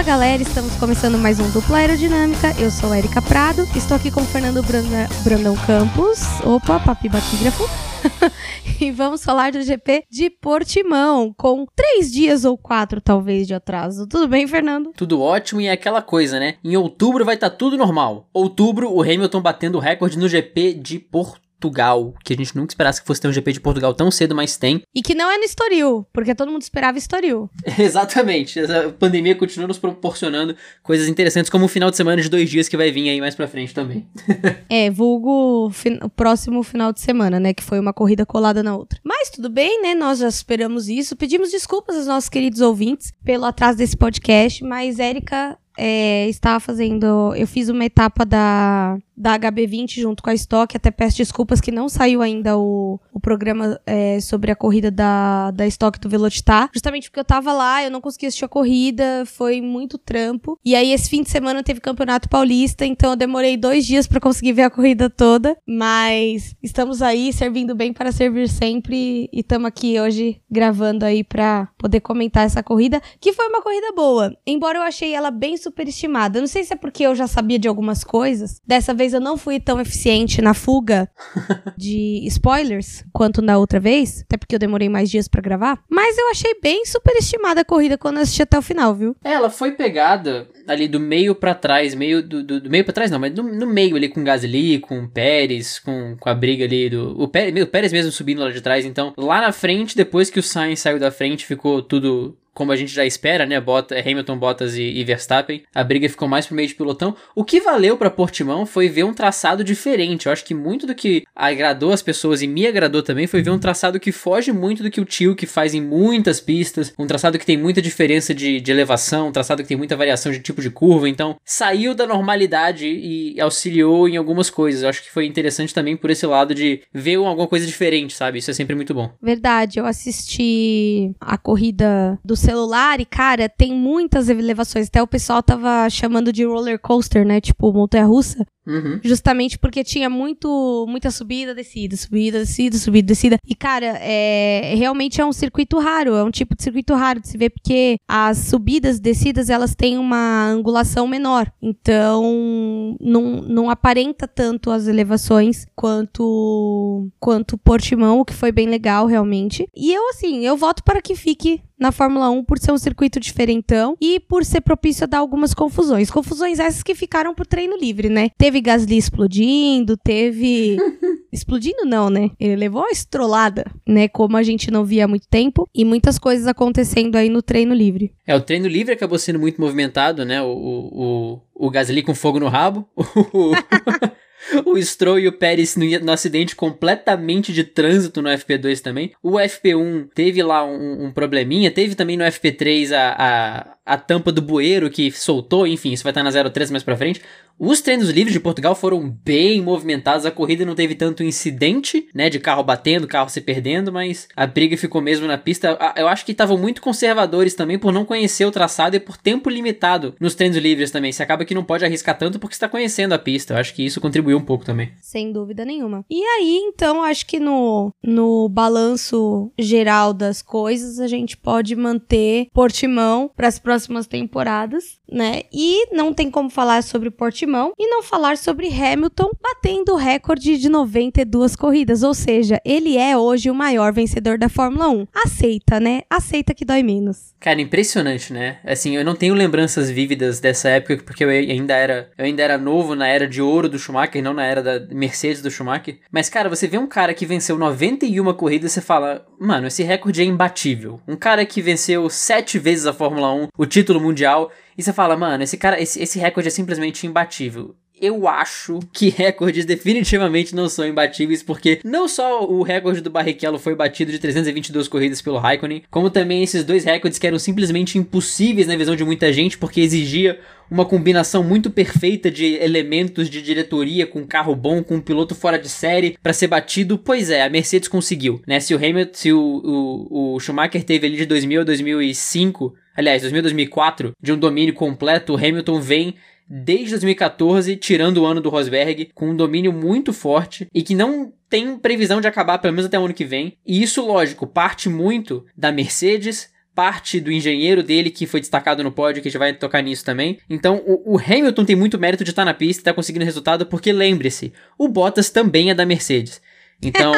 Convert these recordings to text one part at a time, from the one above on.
Fala galera, estamos começando mais um Dupla Aerodinâmica. Eu sou Erika Prado, estou aqui com o Fernando Branda, Brandão Campos. Opa, papi batígrafo. e vamos falar do GP de Portimão, com três dias ou quatro, talvez, de atraso. Tudo bem, Fernando? Tudo ótimo e é aquela coisa, né? Em outubro vai estar tá tudo normal. Outubro, o Hamilton batendo o recorde no GP de Portimão. Portugal, que a gente nunca esperasse que fosse ter um GP de Portugal tão cedo, mas tem. E que não é no Estoril, porque todo mundo esperava Estoril. Exatamente. Essa pandemia continua nos proporcionando coisas interessantes, como o final de semana de dois dias que vai vir aí mais pra frente também. é, vulgo o próximo final de semana, né? Que foi uma corrida colada na outra. Mas tudo bem, né? Nós já esperamos isso. Pedimos desculpas aos nossos queridos ouvintes pelo atraso desse podcast, mas Érica é, estava fazendo. Eu fiz uma etapa da da HB20 junto com a Stock. Até peço desculpas que não saiu ainda o, o programa é, sobre a corrida da, da Stock do Velocitar. Justamente porque eu tava lá, eu não consegui assistir a corrida, foi muito trampo. E aí esse fim de semana teve Campeonato Paulista, então eu demorei dois dias para conseguir ver a corrida toda. Mas estamos aí servindo bem para servir sempre e estamos aqui hoje gravando aí para poder comentar essa corrida, que foi uma corrida boa. Embora eu achei ela bem superestimada. Não sei se é porque eu já sabia de algumas coisas. Dessa vez eu não fui tão eficiente na fuga de spoilers quanto na outra vez, até porque eu demorei mais dias para gravar. Mas eu achei bem superestimada a corrida quando eu assisti até o final, viu? É, ela foi pegada ali do meio para trás, meio do, do, do meio para trás não, mas do, no meio ali com Gasly, com Pérez, com, com a briga ali do o Pérez, o Pérez mesmo subindo lá de trás, então lá na frente, depois que o Sainz saiu da frente, ficou tudo como a gente já espera, né? Bota, Hamilton, Bottas e, e, Verstappen. A briga ficou mais pro meio de pilotão. O que valeu para Portimão foi ver um traçado diferente. Eu acho que muito do que agradou as pessoas e me agradou também foi ver um traçado que foge muito do que o tio que faz em muitas pistas. Um traçado que tem muita diferença de, de elevação, um traçado que tem muita variação de tipo de curva. Então, saiu da normalidade e auxiliou em algumas coisas. Eu acho que foi interessante também por esse lado de ver alguma coisa diferente, sabe? Isso é sempre muito bom. Verdade, eu assisti a corrida do celular e, cara, tem muitas elevações. Até o pessoal tava chamando de roller coaster, né? Tipo, montanha russa. Uhum. Justamente porque tinha muito, muita subida, descida, subida, descida, subida, descida. E, cara, é, realmente é um circuito raro, é um tipo de circuito raro de se ver, porque as subidas descidas, elas têm uma angulação menor. Então, não, não aparenta tanto as elevações quanto, quanto Portimão, o que foi bem legal, realmente. E eu, assim, eu voto para que fique na Fórmula 1 por ser um circuito diferentão e por ser propício a dar algumas confusões. Confusões essas que ficaram pro treino livre, né? Gasly explodindo, teve. explodindo não, né? Ele levou a estrolada, né? Como a gente não via há muito tempo. E muitas coisas acontecendo aí no treino livre. É, o treino livre acabou sendo muito movimentado, né? O, o, o Gasly com fogo no rabo. o Stroll e o Pérez no, no, acidente completamente de trânsito no FP2 também. O FP1 teve lá um, um probleminha, teve também no FP3 a, a, a tampa do bueiro que soltou, enfim, isso vai estar na 03 mais pra frente. Os treinos livres de Portugal foram bem movimentados, a corrida não teve tanto incidente, né, de carro batendo, carro se perdendo, mas a briga ficou mesmo na pista. Eu acho que estavam muito conservadores também por não conhecer o traçado e por tempo limitado nos treinos livres também. Você acaba que não pode arriscar tanto porque está conhecendo a pista. Eu acho que isso contribuiu um pouco também. Sem dúvida nenhuma. E aí, então, acho que no, no balanço geral das coisas, a gente pode manter Portimão para as próximas temporadas, né? E não tem como falar sobre Portimão e não falar sobre Hamilton batendo o recorde de 92 corridas, ou seja, ele é hoje o maior vencedor da Fórmula 1. Aceita, né? Aceita que dói menos. Cara, impressionante, né? Assim, eu não tenho lembranças vívidas dessa época porque eu ainda era, eu ainda era novo na era de ouro do Schumacher, não na era da Mercedes do Schumacher. Mas cara, você vê um cara que venceu 91 corridas, você fala, mano, esse recorde é imbatível. Um cara que venceu sete vezes a Fórmula 1, o título mundial, e você fala, mano, esse cara, esse, esse recorde é simplesmente imbatível eu acho que recordes definitivamente não são imbatíveis, porque não só o recorde do Barrichello foi batido de 322 corridas pelo Raikkonen, como também esses dois recordes que eram simplesmente impossíveis na visão de muita gente, porque exigia uma combinação muito perfeita de elementos de diretoria com carro bom, com um piloto fora de série para ser batido. Pois é, a Mercedes conseguiu, né? Se o Hamilton, se o, o, o Schumacher teve ali de 2000 a 2005 aliás, 2000 2004, de um domínio completo, o Hamilton vem desde 2014, tirando o ano do Rosberg, com um domínio muito forte e que não tem previsão de acabar pelo menos até o ano que vem. E isso, lógico, parte muito da Mercedes, parte do engenheiro dele que foi destacado no pódio, que a gente vai tocar nisso também. Então, o, o Hamilton tem muito mérito de estar na pista e estar tá conseguindo resultado, porque lembre-se, o Bottas também é da Mercedes. Então,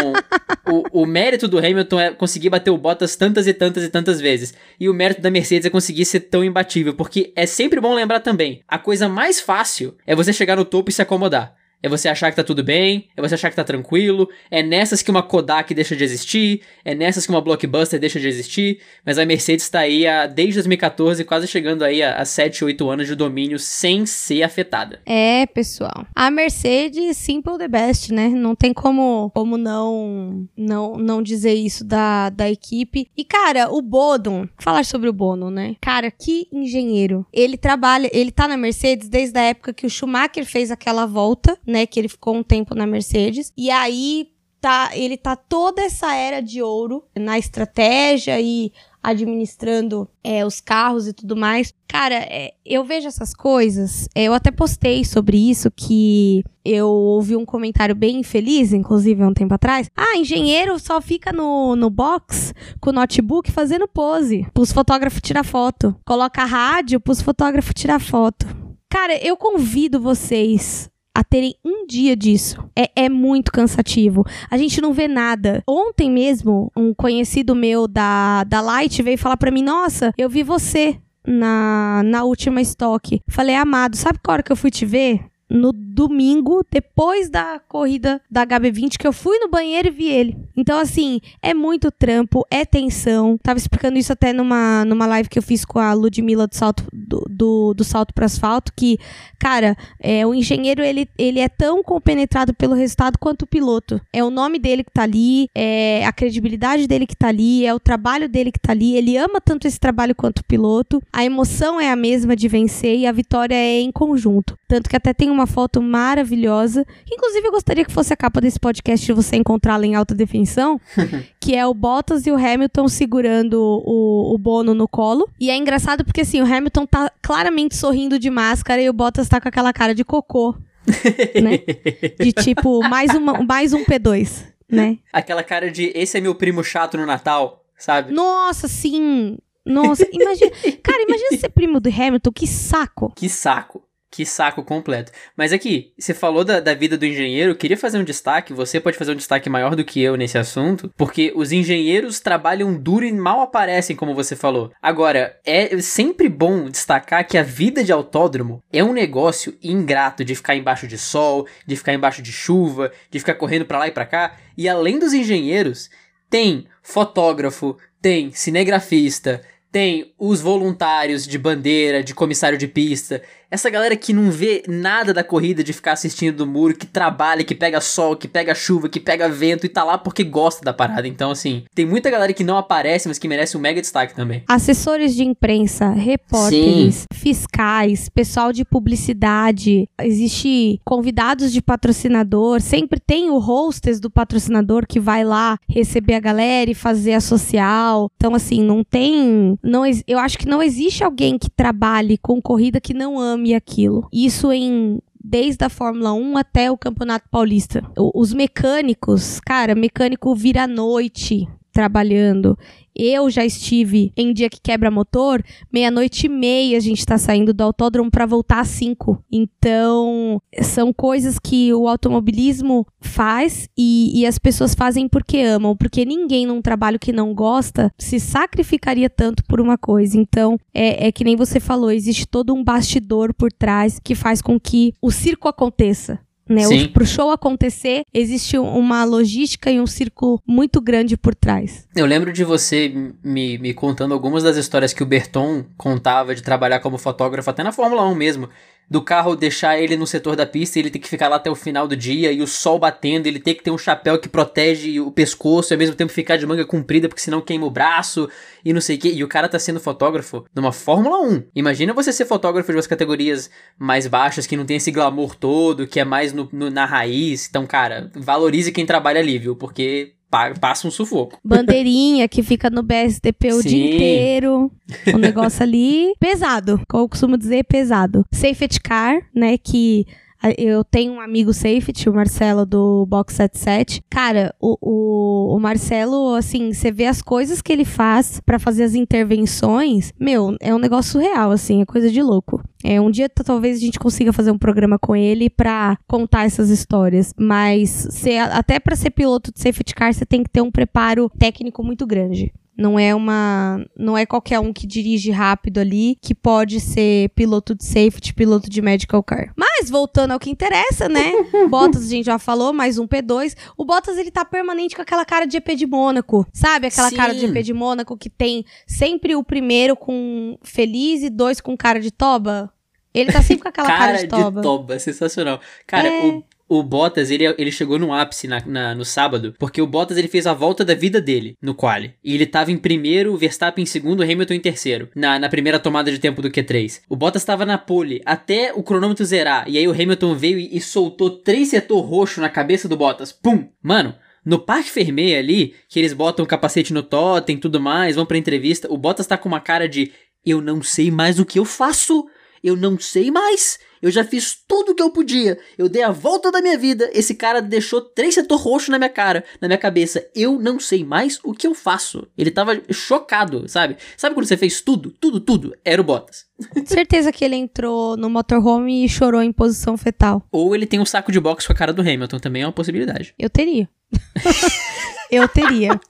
o, o, mérito do Hamilton é conseguir bater o Bottas tantas e tantas e tantas vezes. E o mérito da Mercedes é conseguir ser tão imbatível. Porque é sempre bom lembrar também: a coisa mais fácil é você chegar no topo e se acomodar. É você achar que tá tudo bem, é você achar que tá tranquilo, é nessas que uma Kodak deixa de existir, é nessas que uma Blockbuster deixa de existir, mas a Mercedes tá aí há, desde 2014, quase chegando aí a, a 7, 8 anos de domínio sem ser afetada. É, pessoal. A Mercedes, simple the best, né? Não tem como, como não, não, não dizer isso da, da equipe. E, cara, o Bodon, falar sobre o Bono, né? Cara, que engenheiro. Ele trabalha, ele tá na Mercedes desde a época que o Schumacher fez aquela volta, né? Que ele ficou um tempo na Mercedes. E aí tá, ele tá toda essa era de ouro na estratégia e administrando é, os carros e tudo mais. Cara, é, eu vejo essas coisas. É, eu até postei sobre isso que eu ouvi um comentário bem infeliz, inclusive, há um tempo atrás. Ah, engenheiro só fica no, no box com o notebook fazendo pose. Pros fotógrafos tirar foto. Coloca rádio pros fotógrafos tirar foto. Cara, eu convido vocês a terem um dia disso. É, é muito cansativo. A gente não vê nada. Ontem mesmo, um conhecido meu da, da Light veio falar para mim: Nossa, eu vi você na, na última estoque. Falei, amado, sabe qual hora que eu fui te ver? No domingo, depois da corrida da HB20, que eu fui no banheiro e vi ele. Então, assim, é muito trampo, é tensão. Tava explicando isso até numa, numa live que eu fiz com a Ludmilla do salto, do, do, do salto para asfalto, que, cara, é, o engenheiro, ele, ele é tão compenetrado pelo resultado quanto o piloto. É o nome dele que tá ali, é a credibilidade dele que tá ali, é o trabalho dele que tá ali. Ele ama tanto esse trabalho quanto o piloto. A emoção é a mesma de vencer e a vitória é em conjunto. Tanto que até tem uma uma foto maravilhosa. Inclusive, eu gostaria que fosse a capa desse podcast de você encontrá-la em alta definição. que é o Bottas e o Hamilton segurando o, o Bono no colo. E é engraçado porque, assim, o Hamilton tá claramente sorrindo de máscara e o Bottas tá com aquela cara de cocô. né? De tipo, mais, uma, mais um P2, né? Aquela cara de esse é meu primo chato no Natal, sabe? Nossa, sim. Nossa, imagina. Cara, imagina ser primo do Hamilton, que saco. Que saco. Que saco completo. Mas aqui, você falou da, da vida do engenheiro, eu queria fazer um destaque, você pode fazer um destaque maior do que eu nesse assunto, porque os engenheiros trabalham duro e mal aparecem, como você falou. Agora, é sempre bom destacar que a vida de autódromo é um negócio ingrato de ficar embaixo de sol, de ficar embaixo de chuva, de ficar correndo para lá e para cá, e além dos engenheiros, tem fotógrafo, tem cinegrafista, tem os voluntários de bandeira, de comissário de pista, essa galera que não vê nada da corrida de ficar assistindo do muro, que trabalha, que pega sol, que pega chuva, que pega vento e tá lá porque gosta da parada. Então, assim, tem muita galera que não aparece, mas que merece um mega destaque também. Assessores de imprensa, repórteres, Sim. fiscais, pessoal de publicidade, existe convidados de patrocinador, sempre tem o hostess do patrocinador que vai lá receber a galera e fazer a social. Então, assim, não tem. Não, eu acho que não existe alguém que trabalhe com corrida que não ame ame aquilo. Isso em desde a Fórmula 1 até o Campeonato Paulista. Os mecânicos, cara, mecânico vira noite trabalhando. Eu já estive em dia que quebra motor, meia-noite e meia a gente tá saindo do autódromo para voltar às 5. Então, são coisas que o automobilismo faz e, e, as pessoas fazem porque amam, porque ninguém num trabalho que não gosta se sacrificaria tanto por uma coisa. Então, é, é que nem você falou, existe todo um bastidor por trás que faz com que o circo aconteça né? Para o show acontecer, existe uma logística e um círculo muito grande por trás. Eu lembro de você me, me contando algumas das histórias que o Berton contava de trabalhar como fotógrafo, até na Fórmula 1 mesmo do carro deixar ele no setor da pista ele ter que ficar lá até o final do dia e o sol batendo, ele ter que ter um chapéu que protege o pescoço e ao mesmo tempo ficar de manga comprida porque senão queima o braço e não sei o que. E o cara tá sendo fotógrafo numa Fórmula 1. Imagina você ser fotógrafo de umas categorias mais baixas que não tem esse glamour todo, que é mais no, no, na raiz. Então, cara, valorize quem trabalha ali, viu? Porque passa um sufoco. Bandeirinha que fica no BSDP o Sim. dia inteiro. O negócio ali pesado, como eu costumo dizer, pesado. Safety car, né, que Eu tenho um amigo safety, o Marcelo do Box 77. Cara, o, o, o Marcelo, assim, você vê as coisas que ele faz para fazer as intervenções, meu, é um negócio real, assim, é coisa de louco. É, um dia talvez a gente consiga fazer um programa com ele pra contar essas histórias. Mas cê, até para ser piloto de safety car, você tem que ter um preparo técnico muito grande. Não é uma. Não é qualquer um que dirige rápido ali que pode ser piloto de safety, piloto de medical car. Mas voltando ao que interessa, né? Bottas a gente já falou, mais um P2. O Bottas ele tá permanente com aquela cara de EP de Mônaco. Sabe? Aquela Sim. cara de EP de Mônaco que tem sempre o primeiro com feliz e dois com cara de toba. Ele tá sempre com aquela cara, cara de toba. de toba, sensacional. Cara, é... o o Bottas, ele, ele chegou no ápice na, na, no sábado, porque o Bottas ele fez a volta da vida dele no quali. E ele tava em primeiro, o Verstappen em segundo, Hamilton em terceiro, na, na primeira tomada de tempo do Q3. O Bottas tava na pole até o cronômetro zerar, e aí o Hamilton veio e, e soltou três setor roxo na cabeça do Bottas. Pum! Mano, no Parque Fermé ali, que eles botam o capacete no totem e tudo mais, vão pra entrevista, o Bottas tá com uma cara de eu não sei mais o que eu faço, eu não sei mais, eu já fiz tudo o que eu podia. Eu dei a volta da minha vida. Esse cara deixou três setor roxo na minha cara, na minha cabeça. Eu não sei mais o que eu faço. Ele tava chocado, sabe? Sabe quando você fez tudo, tudo, tudo? Era o Bottas. Certeza que ele entrou no motorhome e chorou em posição fetal. Ou ele tem um saco de boxe com a cara do Hamilton, também é uma possibilidade. Eu teria. eu teria.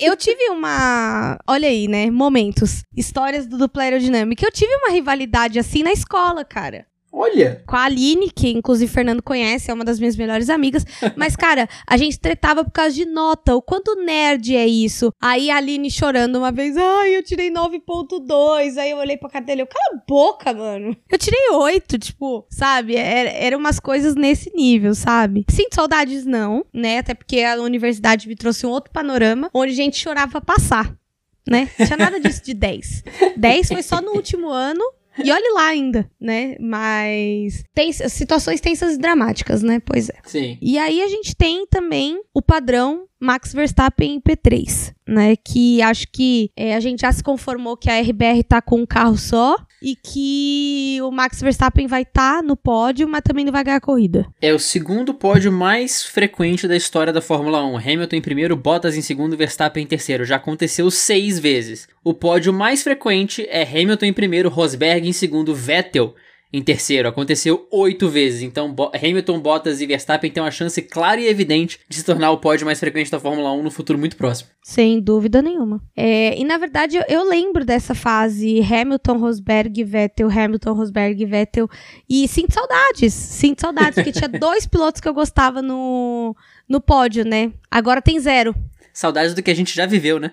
Eu tive uma. Olha aí, né? Momentos. Histórias do dupla aerodinâmica. Eu tive uma rivalidade assim na escola, cara. Olha! Com a Aline, que inclusive o Fernando conhece, é uma das minhas melhores amigas. Mas, cara, a gente tretava por causa de nota. O quanto nerd é isso? Aí a Aline chorando uma vez, ai, eu tirei 9.2. Aí eu olhei pra cara dele, eu, cala a boca, mano. Eu tirei 8, tipo, sabe? Era, era umas coisas nesse nível, sabe? Sinto saudades, não, né? Até porque a universidade me trouxe um outro panorama, onde a gente chorava pra passar né? Não tinha nada disso de 10. 10 foi só no último ano e olhe lá ainda, né? Mas tem situações tensas e dramáticas, né? Pois é. Sim. E aí a gente tem também o padrão Max Verstappen em P3, né? Que acho que é, a gente já se conformou que a RBR tá com um carro só e que o Max Verstappen vai estar tá no pódio, mas também não vai ganhar a corrida. É o segundo pódio mais frequente da história da Fórmula 1. Hamilton em primeiro, Bottas em segundo, Verstappen em terceiro. Já aconteceu seis vezes. O pódio mais frequente é Hamilton em primeiro, Rosberg em segundo, Vettel em terceiro. Aconteceu oito vezes. Então, Hamilton, Bottas e Verstappen têm uma chance clara e evidente de se tornar o pódio mais frequente da Fórmula 1 no futuro muito próximo. Sem dúvida nenhuma. É, e na verdade, eu, eu, lembro dessa fase Hamilton, Rosberg, Vettel, Hamilton, Rosberg, Vettel. E sinto saudades. Sinto saudades, porque tinha dois pilotos que eu gostava no, no pódio, né? Agora tem zero. Saudades do que a gente já viveu, né?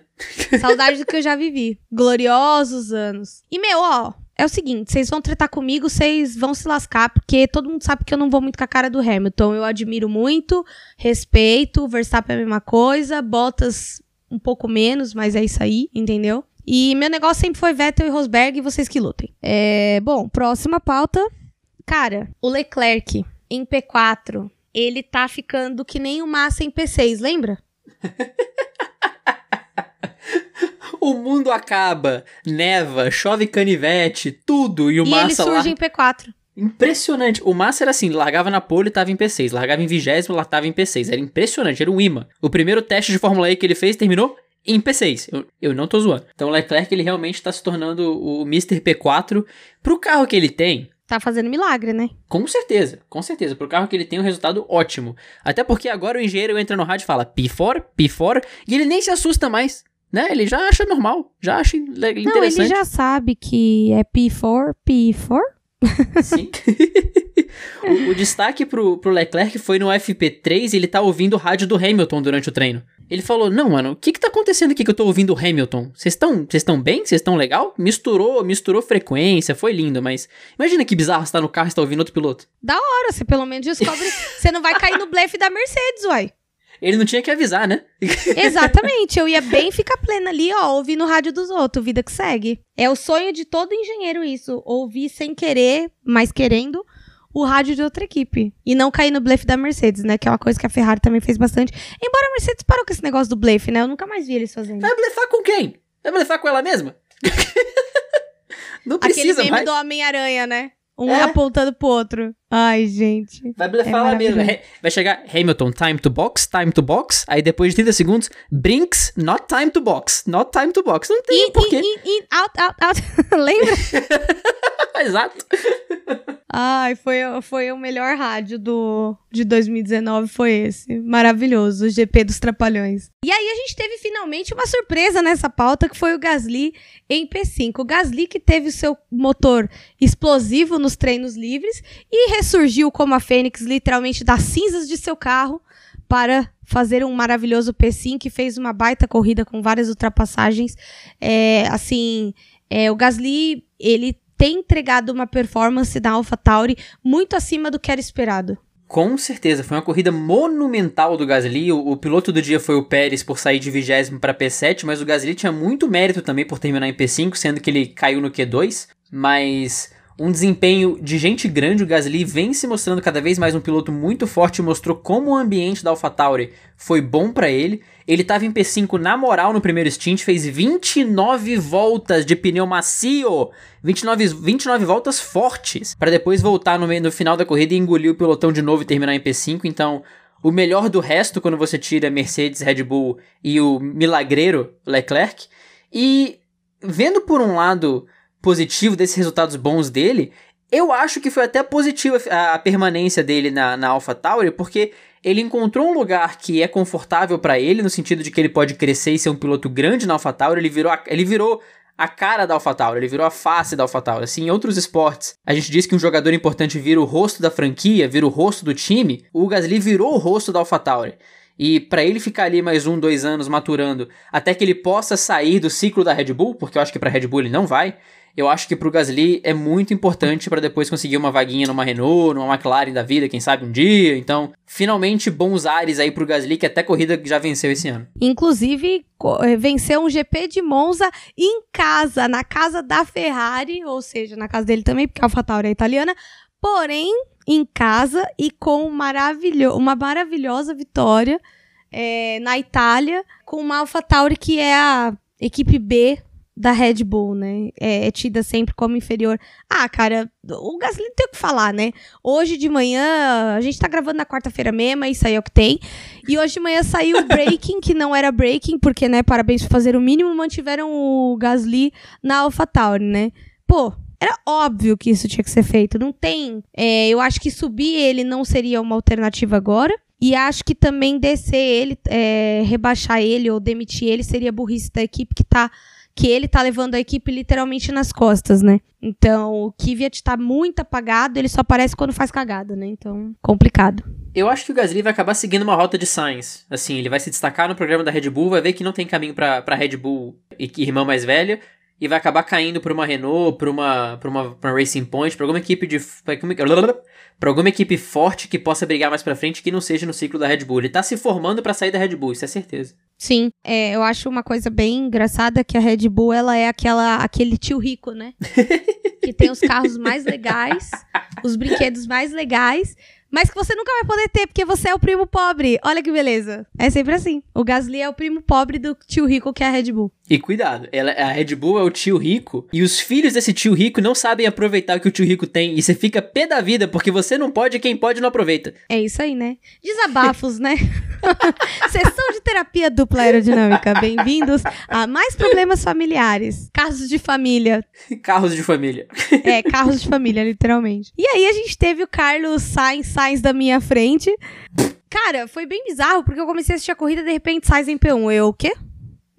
Saudades do que eu já vivi. Gloriosos anos. E, meu, ó, é o seguinte, vocês vão tratar comigo, vocês vão se lascar, porque todo mundo sabe que eu não vou muito com a cara do Hamilton. Eu admiro muito, respeito, Verstappen é a mesma coisa, Bottas um pouco menos, mas é isso aí, entendeu? E meu negócio sempre foi Vettel e Rosberg, e vocês que lutem. É, bom, próxima pauta. Cara, o Leclerc em P4, ele tá ficando que nem o Massa em P6, lembra? o mundo acaba, neva, chove canivete, tudo, e o e Massa ele surge lá... em P4. Impressionante. O Massa era assim, largava na pole e tava em P6, largava em vigésimo, lá tava em P6. Era impressionante, era um imã. O primeiro teste de Fórmula E que ele fez terminou em P6. Eu, eu não tô zoando. Então o Leclerc ele realmente tá se tornando o Mr. P4 pro carro que ele tem. Tá fazendo milagre, né? Com certeza, com certeza. Pro carro que ele tem um resultado ótimo. Até porque agora o engenheiro entra no rádio e fala P4, P4, e ele nem se assusta mais. Né? Ele já acha normal, já acha interessante. Não, ele já sabe que é P4, P4. Sim. o, o, destaque pro, pro Leclerc foi no FP3, ele tá ouvindo o rádio do Hamilton durante o treino. Ele falou: Não, mano, o que que tá acontecendo aqui que eu tô ouvindo o Hamilton? Vocês estão vocês estão bem? Vocês estão legal? Misturou, misturou frequência, foi lindo, mas imagina que bizarro você tá no carro e tá ouvindo outro piloto. Da hora, você pelo menos descobre. você não vai cair no blefe da Mercedes, uai. Ele não tinha que avisar, né? Exatamente. Eu ia bem ficar plena ali, ó, ouvindo o rádio dos outros, vida que segue. É o sonho de todo engenheiro isso, ouvir sem querer, mas querendo, o rádio de outra equipe. E não cair no blefe da Mercedes, né? Que é uma coisa que a Ferrari também fez bastante. Embora a Mercedes parou com esse negócio do blefe, né? Eu nunca mais vi eles fazendo. Vai blefar com quem? Vai blefar com ela mesma? não precisa Aquele meme mais. do Homem-Aranha, né? Um é. apontando pro outro. Ai, gente. Vai blefar é mesmo. Vai chegar Hamilton, time to box, time to box. Aí depois de 30 segundos, Brinks, not time to box, not time to box. Não tem in, porquê. In, in, out, out, out. Lembra? Exato. Ai, foi, foi o melhor rádio do, de 2019, foi esse. Maravilhoso, o GP dos Trapalhões. E aí a gente teve finalmente uma surpresa nessa pauta, que foi o Gasly em P5. O Gasly que teve o seu motor explosivo nos treinos livres e ressurgiu como a Fênix, literalmente das cinzas de seu carro, para fazer um maravilhoso P5 que fez uma baita corrida com várias ultrapassagens. É, assim, é, o Gasly, ele tem entregado uma performance da AlphaTauri muito acima do que era esperado. Com certeza, foi uma corrida monumental do Gasly. O, o piloto do dia foi o Pérez por sair de vigésimo para P7, mas o Gasly tinha muito mérito também por terminar em P5, sendo que ele caiu no Q2. Mas um desempenho de gente grande, o Gasly vem se mostrando cada vez mais um piloto muito forte mostrou como o ambiente da AlphaTauri foi bom para ele. Ele estava em P5 na moral no primeiro stint, fez 29 voltas de pneu macio, 29, 29 voltas fortes, para depois voltar no, meio, no final da corrida e engolir o pelotão de novo e terminar em P5. Então, o melhor do resto quando você tira Mercedes, Red Bull e o milagreiro Leclerc. E vendo por um lado positivo desses resultados bons dele, eu acho que foi até positiva a, permanência dele na, na AlphaTauri, porque ele encontrou um lugar que é confortável para ele, no sentido de que ele pode crescer e ser um piloto grande na AlphaTauri, ele virou, a, ele virou a cara da AlphaTauri, ele virou a face da AlphaTauri. Assim, em outros esportes, a gente diz que um jogador importante vira o rosto da franquia, vira o rosto do time, o Gasly virou o rosto da AlphaTauri. E para ele ficar ali mais um, dois anos maturando, até que ele possa sair do ciclo da Red Bull, porque eu acho que para Red Bull ele não vai, eu acho que pro Gasly é muito importante para depois conseguir uma vaguinha numa Renault, numa McLaren da vida, quem sabe um dia. Então, finalmente bons ares aí pro Gasly, que até corrida já venceu esse ano. Inclusive, eh, venceu um GP de Monza em casa, na casa da Ferrari, ou seja, na casa dele também, porque a AlphaTauri é italiana, porém em casa e com maravilho uma maravilhosa vitória é, na Itália, com uma AlphaTauri que é a equipe B da Red Bull, né? É, é, tida sempre como inferior. Ah, cara, o Gasly não tem o que falar, né? Hoje de manhã, a gente tá gravando na quarta-feira mesmo, isso aí é o que tem. E hoje de manhã saiu o Breaking, que não era Breaking, porque, né, parabéns por fazer o mínimo, mantiveram o Gasly na AlphaTauri, né? Pô, era óbvio que isso tinha que ser feito. Não tem. É, eu acho que subir ele não seria uma alternativa agora. E acho que também descer ele, é, rebaixar ele ou demitir ele seria burrice da equipe que tá que ele tá levando a equipe literalmente nas costas, né? Então, o Kvyat tá muito apagado, ele só aparece quando faz cagada, né? Então, complicado. Eu acho que o Gasly vai acabar seguindo uma rota de Sainz. Assim, ele vai se destacar no programa da Red Bull, vai ver que não tem caminho pra, Red Bull e irmã mais velha, e vai acabar caindo pra uma Renault, pra uma, pra uma, pra uma Racing Point, pra alguma equipe de. Pra alguma equipe forte que possa brigar mais pra frente que não seja no ciclo da Red Bull. Ele tá se formando para sair da Red Bull, isso é certeza. Sim, é, eu acho uma coisa bem engraçada que a Red Bull ela é aquela, aquele tio rico, né? que tem os carros mais legais, os brinquedos mais legais, mas que você nunca vai poder ter, porque você é o primo pobre. Olha que beleza. É sempre assim. O Gasly é o primo pobre do tio rico que é a Red Bull. E cuidado, ela, a Red Bull é o tio rico e os filhos desse tio rico não sabem aproveitar o que o tio rico tem e você fica pé da vida porque você não pode e quem pode não aproveita. É isso aí, né? Desabafos, né? Sessão de terapia dupla aerodinâmica. Bem-vindos a mais problemas familiares. Casos de família. Carros de família. É, carros de família, literalmente. E aí a gente teve o Carlos Sainz, Sainz da minha frente. Cara, foi bem bizarro porque eu comecei a assistir a corrida de repente Sainz em P1. Eu, o quê?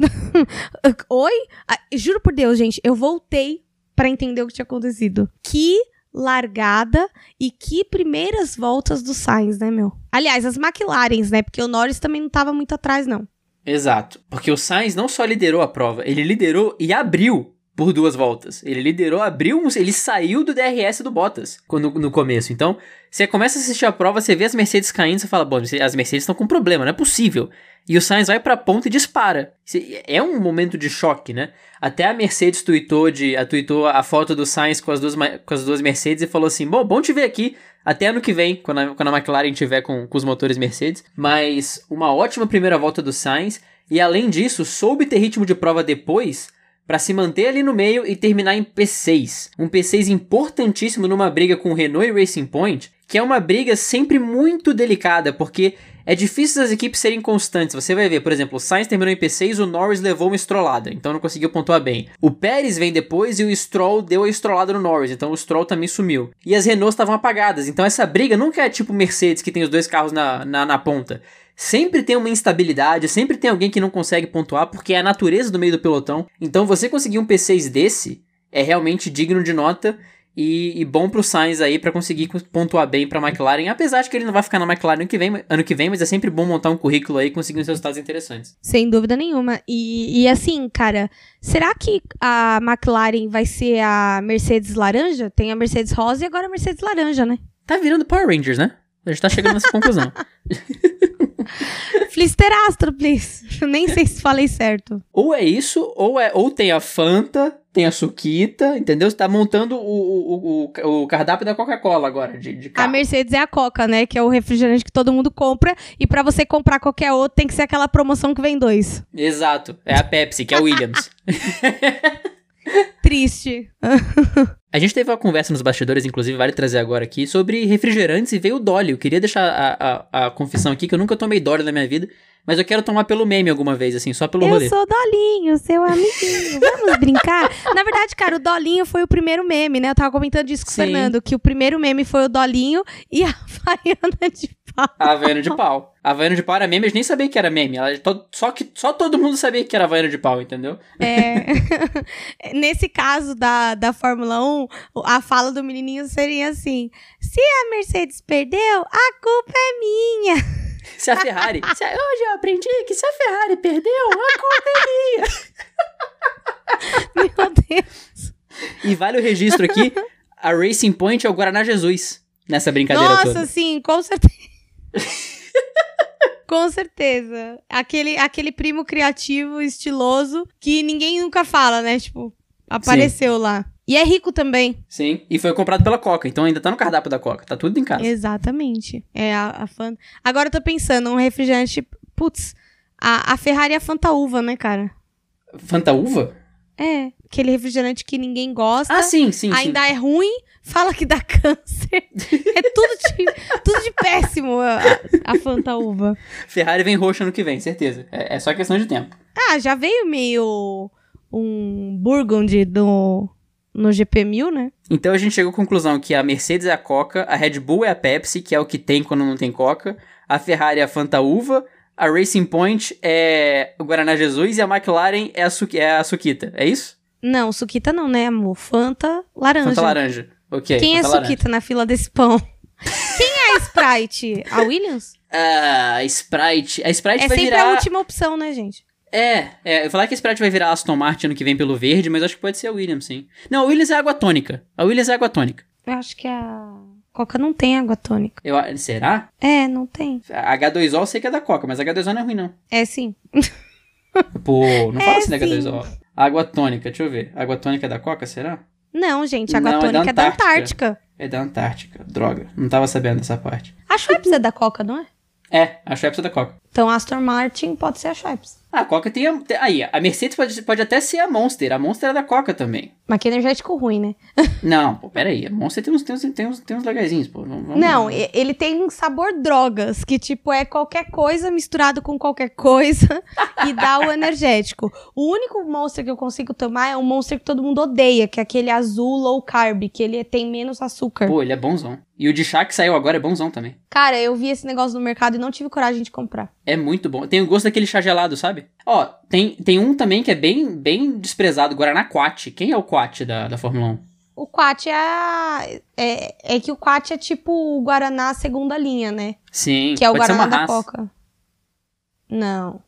Oi? Ah, juro por Deus, gente, eu voltei para entender o que tinha acontecido. Que largada e que primeiras voltas do Sainz, né, meu? Aliás, as McLarens, né? Porque o Norris também não tava muito atrás, não. Exato. Porque o Sainz não só liderou a prova, ele liderou e abriu por duas voltas. Ele liderou, abriu, ele saiu do DRS do Bottas quando, no começo. Então, você começa a assistir a prova, você vê as Mercedes caindo, você fala, bom, as Mercedes estão com problema, não é possível. E o Sainz vai pra ponta e dispara. É um momento de choque, né? Até a Mercedes tweetou, de, a, tweetou a foto do Sainz com as, duas, com as duas Mercedes e falou assim, bom, bom te ver aqui, até ano que vem, quando a, quando a McLaren tiver com, com os motores Mercedes. Mas uma ótima primeira volta do Sainz, e além disso, soube ter ritmo de prova depois para se manter ali no meio e terminar em P6. Um P6 importantíssimo numa briga com Renault e Racing Point, que é uma briga sempre muito delicada, porque é difícil as equipes serem constantes. Você vai ver, por exemplo, o Sainz terminou em P6, o Norris levou uma estrolada, então não conseguiu pontuar bem. O Pérez vem depois e o Stroll deu a estrolada no Norris, então o Stroll também sumiu. E as Renaults estavam apagadas, então essa briga nunca é tipo Mercedes, que tem os dois carros na, na, na ponta. Sempre tem uma instabilidade, sempre tem alguém que não consegue pontuar, porque é a natureza do meio do pelotão. Então você conseguir um P6 desse é realmente digno de nota e, e bom pro Sainz aí para conseguir pontuar bem pra McLaren, apesar de que ele não vai ficar na McLaren ano que vem, ano que vem mas é sempre bom montar um currículo aí conseguindo resultados interessantes. Sem dúvida nenhuma. E, e assim, cara, será que a McLaren vai ser a Mercedes laranja? Tem a Mercedes rosa e agora a Mercedes laranja, né? Tá virando Power Rangers, né? A gente tá chegando nessa conclusão. Flisterastro, please. Nem sei se falei certo. Ou é isso, ou é ou tem a Fanta, tem a Suquita, entendeu? Você tá montando o, o, o, o cardápio da Coca-Cola agora, de, de A Mercedes é a Coca, né? Que é o refrigerante que todo mundo compra. E para você comprar qualquer outro, tem que ser aquela promoção que vem dois. Exato. É a Pepsi, que é a Williams. Triste. A gente teve uma conversa nos bastidores, inclusive, vale trazer agora aqui, sobre refrigerantes e veio o Dolly. Eu queria deixar a, a, a confissão aqui que eu nunca tomei Dolly na minha vida, mas eu quero tomar pelo meme alguma vez, assim, só pelo eu rolê. Eu sou Dolinho, seu amiguinho. Vamos brincar? Na verdade, cara, o Dolinho foi o primeiro meme, né? Eu tava comentando isso com o Fernando, que o primeiro meme foi o Dolinho e a Havaiana de. A Havaiana de pau. A Havaiana de pau era meme, gente nem sabia que era meme. Ela, só, que, só todo mundo sabia que era Havaiana de pau, entendeu? É. Nesse caso da, da Fórmula 1, a fala do menininho seria assim: se a Mercedes perdeu, a culpa é minha. Se a Ferrari. se a, hoje eu aprendi que se a Ferrari perdeu, a culpa é minha. Meu Deus. E vale o registro aqui: a Racing Point é o Guaraná Jesus nessa brincadeira Nossa, toda. Nossa, sim, com certeza. Com certeza. Aquele, aquele primo criativo, estiloso, que ninguém nunca fala, né? Tipo, apareceu Sim. lá. E é rico também. Sim, e foi comprado pela Coca, então ainda tá no cardápio da Coca, tá tudo em casa. Exatamente. É a, a. Agora eu tô pensando, um refrigerante. Putz, a, a Ferrari é a Fanta Uva, né, cara? Fanta Uva? É, aquele refrigerante que ninguém gosta. Ah, sim, sim. Ainda sim. é ruim, fala que dá câncer. é tudo de, tudo de péssimo a, a Fanta Uva. Ferrari vem roxa no que vem, certeza. É, é só questão de tempo. Ah, já veio meio um Burgundy do no GP1000, né? Então a gente chegou à conclusão que a Mercedes é a Coca, a Red Bull é a Pepsi, que é o que tem quando não tem Coca, a Ferrari é a Fanta Uva, a Racing Point é o Guaraná Jesus e a McLaren é a, Su é a Suquita, é isso? Não, Suquita não, né, amor? Fanta laranja. Fanta laranja, ok. Quem Fanta é Suquita na fila desse pão? Quem é a Sprite? A Williams? Ah, a Sprite. A Sprite é vai sempre a última opção, né, gente? É, é, eu falar que a Sprite vai virar Aston Martin ano que vem pelo verde, mas acho que pode ser a Williams, sim. Não, a Williams é água tônica. A Williams é água tônica. Eu acho que a Coca não tem água tônica. Eu, será? É, não tem. A H2O eu sei que é da Coca, mas a H2O não é ruim, não. É sim. Pô, não fala É assim da sim. H2O. Água tônica, deixa eu ver. Água tônica é da Coca, será? Não, gente, água Não, é da tônica é da Antártica. Antártica. É da Antártica. Droga, não tava sabendo dessa parte. A Schweppes é da Coca, não é? É, a Schweppes é da Coca. Então Aston Martin pode ser a Schweppes. Ah, a Coca tem, a, tem- Aí, a Mercedes pode, pode até ser a Monster. A Monster é da Coca também. Mas que energético ruim, né? Não, pô, peraí. A Monster tem uns, tem uns, tem uns, tem uns legaisinhos, pô. Não, vamos- Não, e- ele tem um sabor drogas, que tipo é qualquer coisa misturado com qualquer coisa e dá o energético. O único monster que eu consigo tomar é um monster que todo mundo odeia, que é aquele azul low carb, que ele tem menos açúcar. Pô, ele é bonzão. E o de chá que saiu agora é bonzão também. Cara, eu vi esse negócio no mercado e não tive coragem de comprar. É muito bom. Tem o gosto daquele chá gelado, sabe? Ó, tem, tem um também que é bem, bem desprezado, Guaraná Quat. Quem é o Quat da, da Fórmula 1? O Quat é, é é que o Quat é tipo o Guaraná segunda linha, né? Sim, Que é o Guaraná da raça. Coca. Não.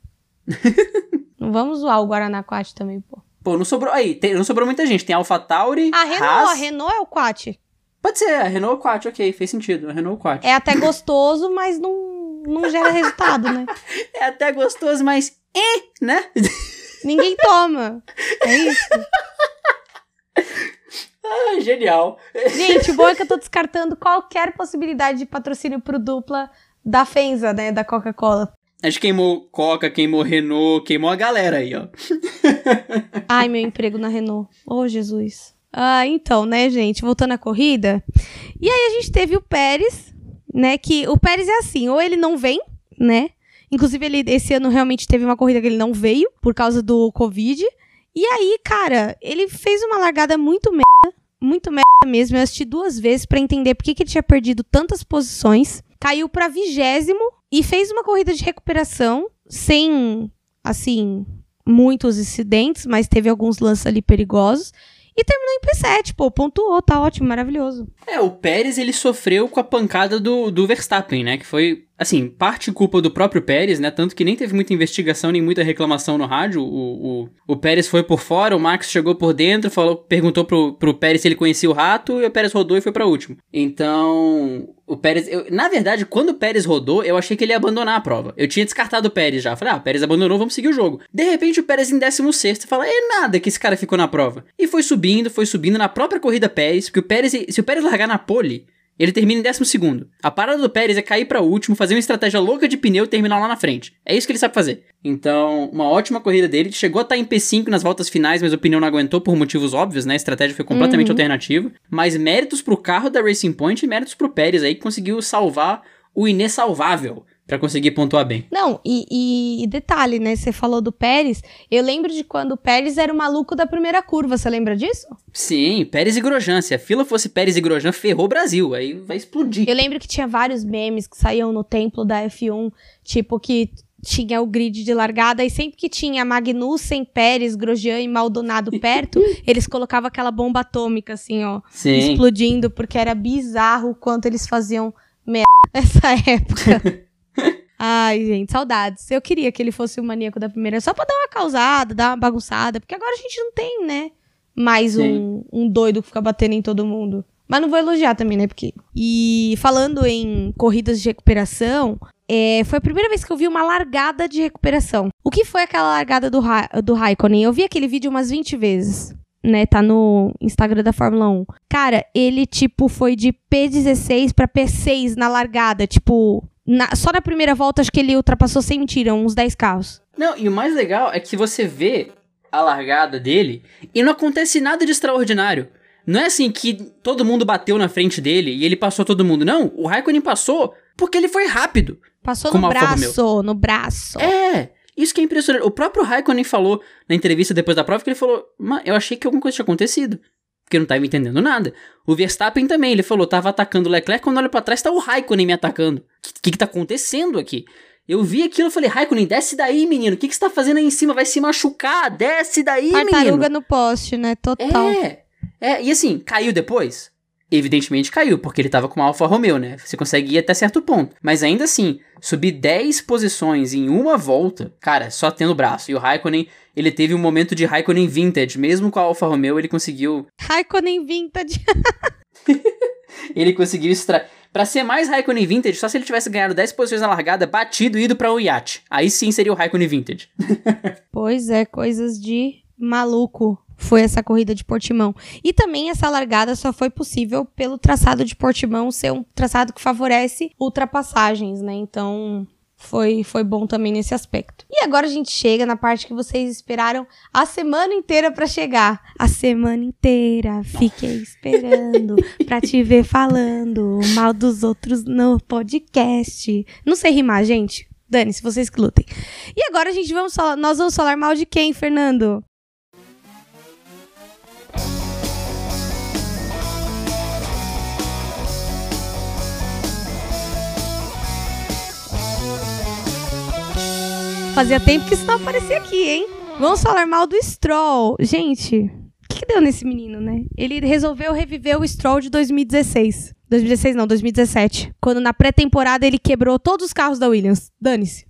não vamos zoar o Guaraná Quat também, pô. Pô, não sobrou. Aí, tem- não sobrou muita gente. Tem AlphaTauri, A Renault, Haas. a Renault é o Quat. Pode ser, a Renault Quat, ok, fez sentido. A Renault Quat. É até gostoso, mas não, não gera resultado, né? É até gostoso, mas. Eh, né? Ninguém toma. É isso. ah, genial. Gente, o bom é que eu tô descartando qualquer possibilidade de patrocínio pro dupla da Fenza, né? Da Coca-Cola. A gente queimou Coca, queimou Renault, queimou a galera aí, ó. Ai, meu emprego na Renault. Oh, Jesus. Ah, então, né, gente, voltando à corrida. E aí a gente teve o Pérez, né, que o Pérez é assim, ou ele não vem, né? Inclusive, ele esse ano realmente teve uma corrida que ele não veio por causa do Covid. E aí, cara, ele fez uma largada muito merda, muito merda mesmo. Eu assisti duas vezes para entender por que, que ele tinha perdido tantas posições. Caiu para vigésimo e fez uma corrida de recuperação sem, assim, muitos incidentes, mas teve alguns lances ali perigosos. E terminou em P7, pô, pontuou, tá ótimo, maravilhoso. É, o Pérez ele sofreu com a pancada do, do Verstappen, né? Que foi assim, parte culpa do próprio Pérez, né? Tanto que nem teve muita investigação nem muita reclamação no rádio. O, o, o Pérez foi por fora, o Max chegou por dentro, falou, perguntou pro, pro Pérez se ele conhecia o rato, e o Pérez rodou e foi pra último. Então, o Pérez. Eu, na verdade, quando o Pérez rodou, eu achei que ele ia abandonar a prova. Eu tinha descartado o Pérez já. Falei, ah, o Pérez abandonou, vamos seguir o jogo. De repente, o Pérez em 16 fala, é nada que esse cara ficou na prova. E foi subindo, foi subindo na própria corrida Pérez, porque o Pérez, se o Pérez largar na pole ele termina em décimo segundo. A parada do Pérez é cair para último, fazer uma estratégia louca de pneu e terminar lá na frente. É isso que ele sabe fazer. Então, uma ótima corrida dele. Chegou a estar tá em P5 nas voltas finais, mas o pneu não aguentou por motivos óbvios, né? A estratégia foi completamente uhum. alternativa. Mas méritos pro carro da Racing Point e méritos pro Pérez aí, que conseguiu salvar o inessalvável para conseguir pontuar bem. Não, e, e, detalhe, né? Você falou do Pérez. Eu lembro de quando o Pérez era o maluco da primeira curva. Você lembra disso? Sim, Pérez e Grosjean. Se a fila fosse Pérez e Grosjean, ferrou o Brasil. Aí vai explodir. Eu lembro que tinha vários memes que saíam no templo da F1, tipo que tinha o grid de largada e sempre que tinha Magnussen, Pérez, Grosjean e Maldonado perto, eles colocavam aquela bomba atômica assim, ó, Sim. explodindo, porque era bizarro o quanto eles faziam merda nessa época. Ai, gente, saudades. Eu queria que ele fosse o maníaco da primeira, só pra dar uma causada, dar uma bagunçada, porque agora a gente não tem, né? Mais um, um doido que fica batendo em todo mundo. Mas não vou elogiar também, né? Porque. E falando em corridas de recuperação, é, foi a primeira vez que eu vi uma largada de recuperação. O que foi aquela largada do, Ra do Raikkonen? Eu vi aquele vídeo umas 20 vezes. Né, tá no Instagram da Fórmula 1. Cara, ele, tipo, foi de P16 pra P6 na largada. Tipo, na, só na primeira volta, acho que ele ultrapassou sem mentira, uns 10 carros. Não, e o mais legal é que você vê a largada dele e não acontece nada de extraordinário. Não é assim que todo mundo bateu na frente dele e ele passou todo mundo. Não, o Raikkonen passou porque ele foi rápido. Passou no braço, no braço. É, isso que é impressionante. O próprio Raikkonen falou na entrevista depois da prova que ele falou: eu achei que alguma coisa tinha acontecido porque não tava entendendo nada. O Verstappen também, ele falou, tava atacando o Leclerc, quando olha para trás tá o Raikkonen me atacando. O que, que, tá acontecendo aqui? Eu vi aquilo e falei, Raikkonen, desce daí, menino. O que, que você tá fazendo aí em cima? Vai se machucar, desce daí, Tartaruga menino. Tartaruga no poste, né? Total. É, é, e assim, caiu depois? Evidentemente caiu, porque ele tava com uma Alfa Romeo, né? Você consegue ir até certo ponto. Mas ainda assim, subir 10 posições em uma volta, cara, só tendo braço. E o Raikkonen, ele teve um momento de Raikkonen Vintage. Mesmo com a Alfa Romeo, ele conseguiu. Raikkonen Vintage. ele conseguiu extrair. Pra ser mais Raikkonen Vintage, só se ele tivesse ganhado 10 posições na largada, batido e ido pra um iate. Aí sim seria o Raikkonen Vintage. pois é, coisas de maluco foi essa corrida de Portimão. E também essa largada só foi possível pelo traçado de Portimão ser um traçado que favorece ultrapassagens, né? Então, foi, foi bom também nesse aspecto. E agora a gente chega na parte que vocês esperaram a semana inteira para chegar. A semana inteira fiquei esperando para te ver falando mal dos outros no podcast. Não sei rimar, gente. Dane-se, vocês que lutem. E agora a gente vamos falar, nós vamos falar mal de quem, Fernando? Fazia tempo que isso não aparecia aqui, hein? Vamos falar mal do Stroll. Gente, o que, que deu nesse menino, né? Ele resolveu reviver o Stroll de 2016. 2016 não, 2017. Quando na pré-temporada ele quebrou todos os carros da Williams. Dane-se.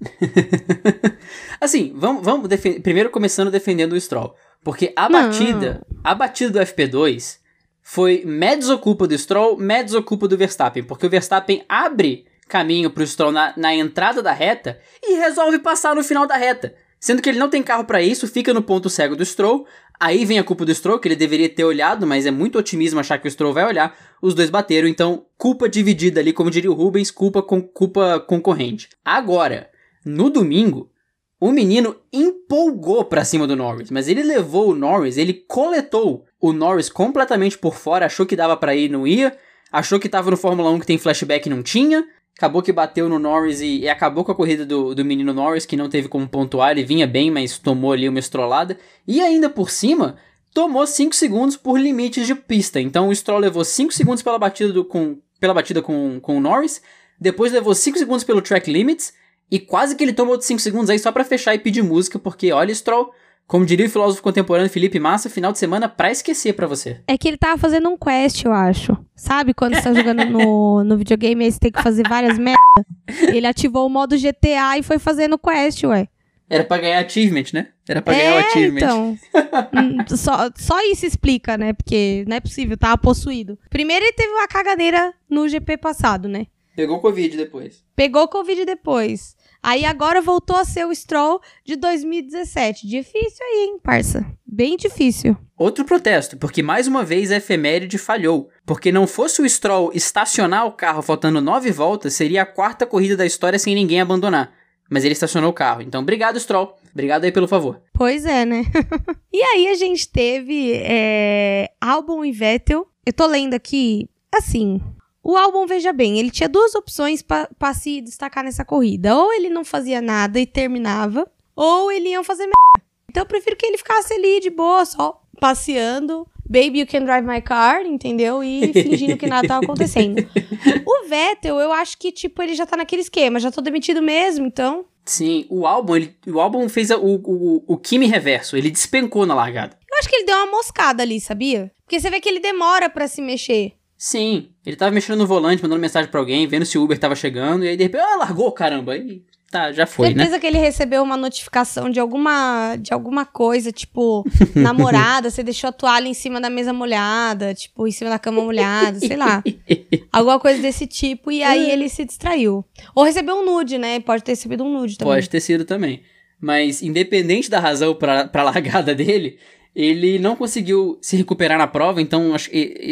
assim, vamos, vamos primeiro começando defendendo o Stroll. Porque a não. batida, a batida do FP2 foi medos culpa do Stroll, medos culpa do Verstappen. Porque o Verstappen abre caminho para o Stroll na, na entrada da reta e resolve passar no final da reta. Sendo que ele não tem carro para isso, fica no ponto cego do Stroll. Aí vem a culpa do Stroll, que ele deveria ter olhado, mas é muito otimismo achar que o Stroll vai olhar. Os dois bateram, então culpa dividida ali, como diria o Rubens, culpa com culpa concorrente. Agora, No domingo, o menino empolgou pra cima do Norris, mas ele levou o Norris, ele coletou o Norris completamente por fora, achou que dava para ir, não ia, achou que tava no Fórmula 1 que tem flashback, não tinha, acabou que bateu no Norris e, e, acabou com a corrida do, do menino Norris, que não teve como pontuar, ele vinha bem, mas tomou ali uma estrolada, e ainda por cima, tomou 5 segundos por limites de pista, então o Stroll levou 5 segundos pela batida, do, com, pela batida com, com o Norris, depois levou 5 segundos pelo track limits, e quase que ele tomou outros 5 segundos aí só para fechar e pedir música, porque olha, Stroll, como diria o filósofo contemporâneo Felipe Massa, final de semana pra esquecer pra você. É que ele tava fazendo um quest, eu acho. Sabe quando você tá jogando no, no videogame e você tem que fazer várias merda? Ele ativou o modo GTA e foi fazendo quest, ué. Era pra ganhar achievement, né? Era pra é, ganhar o achievement. então. Hum, só, só isso explica, né? Porque não é possível, tava possuído. Primeiro ele teve uma caganeira no GP passado, né? Pegou Covid depois. Pegou Covid depois. Aí agora voltou a ser o Stroll de 2017. Difícil aí, hein, parça? Bem difícil. Outro protesto, porque mais uma vez a efeméride falhou. Porque não fosse o Stroll estacionar o carro faltando nove voltas, seria a quarta corrida da história sem ninguém abandonar. Mas ele estacionou o carro. Então, obrigado, Stroll. Obrigado aí pelo favor. Pois é, né? e aí a gente teve é, Albon e Vettel. Eu tô lendo aqui, assim, o álbum, veja bem, ele tinha duas opções para se destacar nessa corrida. Ou ele não fazia nada e terminava, ou ele ia fazer merda. Então eu prefiro que ele ficasse ali de boa, só passeando. Baby, you can drive my car, entendeu? E fingindo que nada tava acontecendo. o Vettel, eu acho que, tipo, ele já tá naquele esquema, já tô demitido mesmo, então. Sim, o álbum, ele, o álbum fez o, o, o Kimi reverso, ele despencou na largada. Eu acho que ele deu uma moscada ali, sabia? Porque você vê que ele demora para se mexer. Sim, ele tava mexendo no volante, mandando mensagem para alguém, vendo se o Uber tava chegando, e aí de repente, ah, largou, caramba. Aí tá, já foi, Certeza né? que ele recebeu uma notificação de alguma, de alguma coisa, tipo, namorada, você deixou a toalha em cima da mesa molhada, tipo, em cima da cama molhada, sei lá. Alguma coisa desse tipo, e aí ele se distraiu. Ou recebeu um nude, né? Pode ter recebido um nude também. Pode ter sido também. Mas, independente da razão pra, pra largada dele, ele não conseguiu se recuperar na prova, então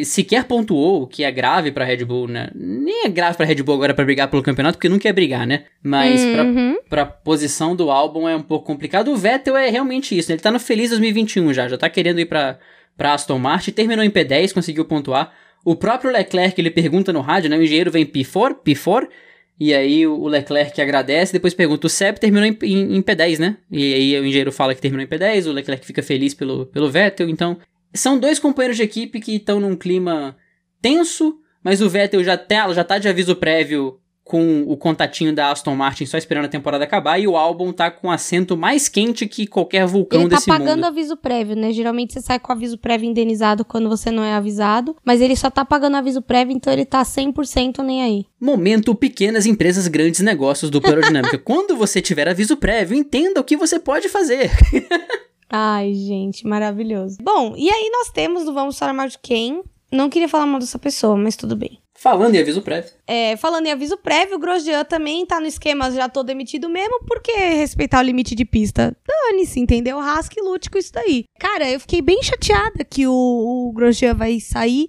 sequer pontuou, o que é grave pra Red Bull, né? Nem é grave pra Red Bull agora para brigar pelo campeonato, porque não quer brigar, né? Mas uhum. pra, pra posição do álbum é um pouco complicado. O Vettel é realmente isso, né? Ele tá no Feliz 2021 já, já tá querendo ir pra, pra Aston Martin, terminou em P10, conseguiu pontuar. O próprio Leclerc, ele pergunta no rádio, né? O engenheiro vem P4, P4, e aí o Leclerc agradece, depois pergunta, o Seb terminou em, em, em, P10, né? E aí o engenheiro fala que terminou em P10, o Leclerc fica feliz pelo, pelo Vettel, então... São dois companheiros de equipe que estão num clima tenso, mas o Vettel já tá, já tá de aviso prévio com o contatinho da Aston Martin só esperando a temporada acabar e o álbum tá com assento mais quente que qualquer vulcão ele tá desse mundo. Ele tá pagando aviso prévio, né? Geralmente você sai com aviso prévio indenizado quando você não é avisado, mas ele só tá pagando aviso prévio, então ele tá 100% nem aí. Momento pequenas empresas, grandes negócios do Aerodinâmica. quando você tiver aviso prévio, entenda o que você pode fazer. Ai, gente, maravilhoso. Bom, e aí nós temos no Vamos Falar Mal de Quem. Não queria falar mal dessa pessoa, mas tudo bem. Falando em aviso prévio. É, falando em aviso prévio, o Grosjean também tá no esquema, já tô demitido mesmo, porque respeitar o limite de pista? Dane-se, entendeu? Rasque lute com isso daí. Cara, eu fiquei bem chateada que o, o Grosjean vai sair.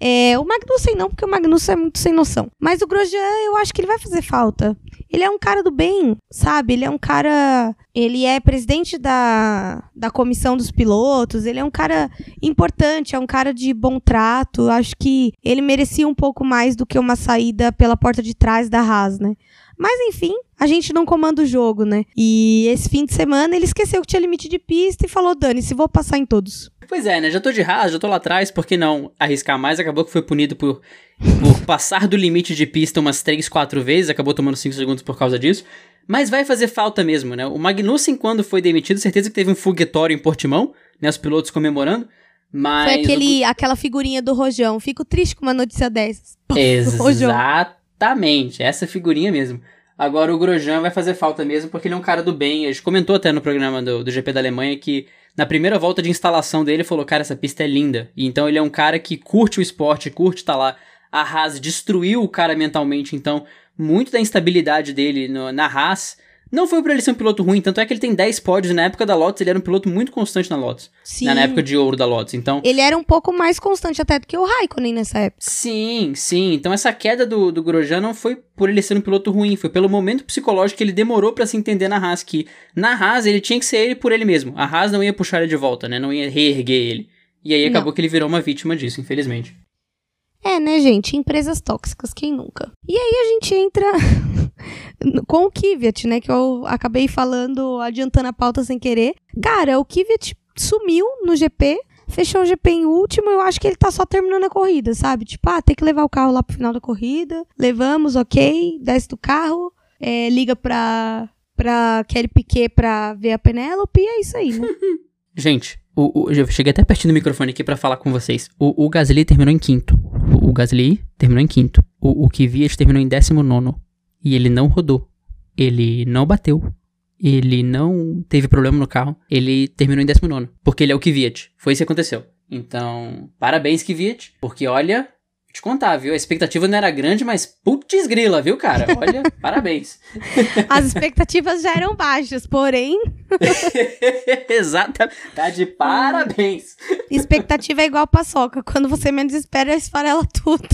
É, o Magnussen não, porque o Magnussen é muito sem noção. Mas o Grosjean, eu acho que ele vai fazer falta. Ele é um cara do bem, sabe? Ele é um cara. Ele é presidente da, da comissão dos pilotos. Ele é um cara importante, é um cara de bom trato. Acho que ele merecia um pouco mais do que uma saída pela porta de trás da Haas, né? Mas enfim, a gente não comanda o jogo, né? E esse fim de semana ele esqueceu que tinha limite de pista e falou: Dani, se vou passar em todos. Pois é, né? Já tô de Haas, já tô lá atrás, por que não arriscar mais? Acabou que foi punido por por passar do limite de pista umas 3, 4 vezes, acabou tomando 5 segundos por causa disso. Mas vai fazer falta mesmo, né? O Magnussen, quando foi demitido, certeza que teve um foguetório em Portimão, né? Os pilotos comemorando. Mas. Foi aquele, o... aquela figurinha do Rojão. Fico triste com uma notícia dessas. Exatamente, essa figurinha mesmo. Agora o Grosjean vai fazer falta mesmo, porque ele é um cara do bem. A gente comentou até no programa do, do GP da Alemanha que na primeira volta de instalação dele falou: Cara, essa pista é linda. E então ele é um cara que curte o esporte, curte estar tá lá a Haas destruiu o cara mentalmente, então muito da instabilidade dele no, na Haas Não foi por ele ser um piloto ruim, tanto é que ele tem 10 pódios. Na época da Lotus, ele era um piloto muito constante na Lotus. Sim. Na época de ouro da Lotus. Então, Ele era um pouco mais constante até do que o Raikkonen nessa época. Sim, sim. Então essa queda do, do Grosjean não foi por ele ser um piloto ruim, foi pelo momento psicológico que ele demorou pra se entender na Haas, que na Haas ele tinha que ser ele por ele mesmo. A Haas não ia puxar ele de volta, né? Não ia reerguer ele. E aí acabou que ele virou uma vítima disso, infelizmente. É, né, gente? Empresas tóxicas, quem nunca? E aí a gente entra com o Kvyat, né? Que eu acabei falando, adiantando a pauta sem querer. Cara, o Kvyat sumiu no GP, fechou o GP em último. Eu acho que ele tá só terminando a corrida, sabe? Tipo, ah, tem que levar o carro lá pro final da corrida. Levamos, ok. Desce do carro, é, liga pra, pra Kelly Piquet pra ver a Penélope e é isso aí, né? Gente, o, o- eu cheguei até pertinho do microfone aqui pra falar com vocês. O, o Gasly terminou em quinto. O, Gasly terminou em quinto. O, o Kvyat terminou em décimo nono. E ele não rodou. Ele não bateu. Ele não teve problema no carro. Ele terminou em décimo nono. Porque ele é o Kvyat. Foi isso que aconteceu. Então, parabéns, Kvyat. Porque olha, te contar, viu? A expectativa não era grande, mas putz grila, viu, cara? Olha, parabéns. As expectativas já eram baixas, porém, Exatamente. Tá de parabéns. expectativa é igual paçoca. Quando você menos espera, esfarela tudo.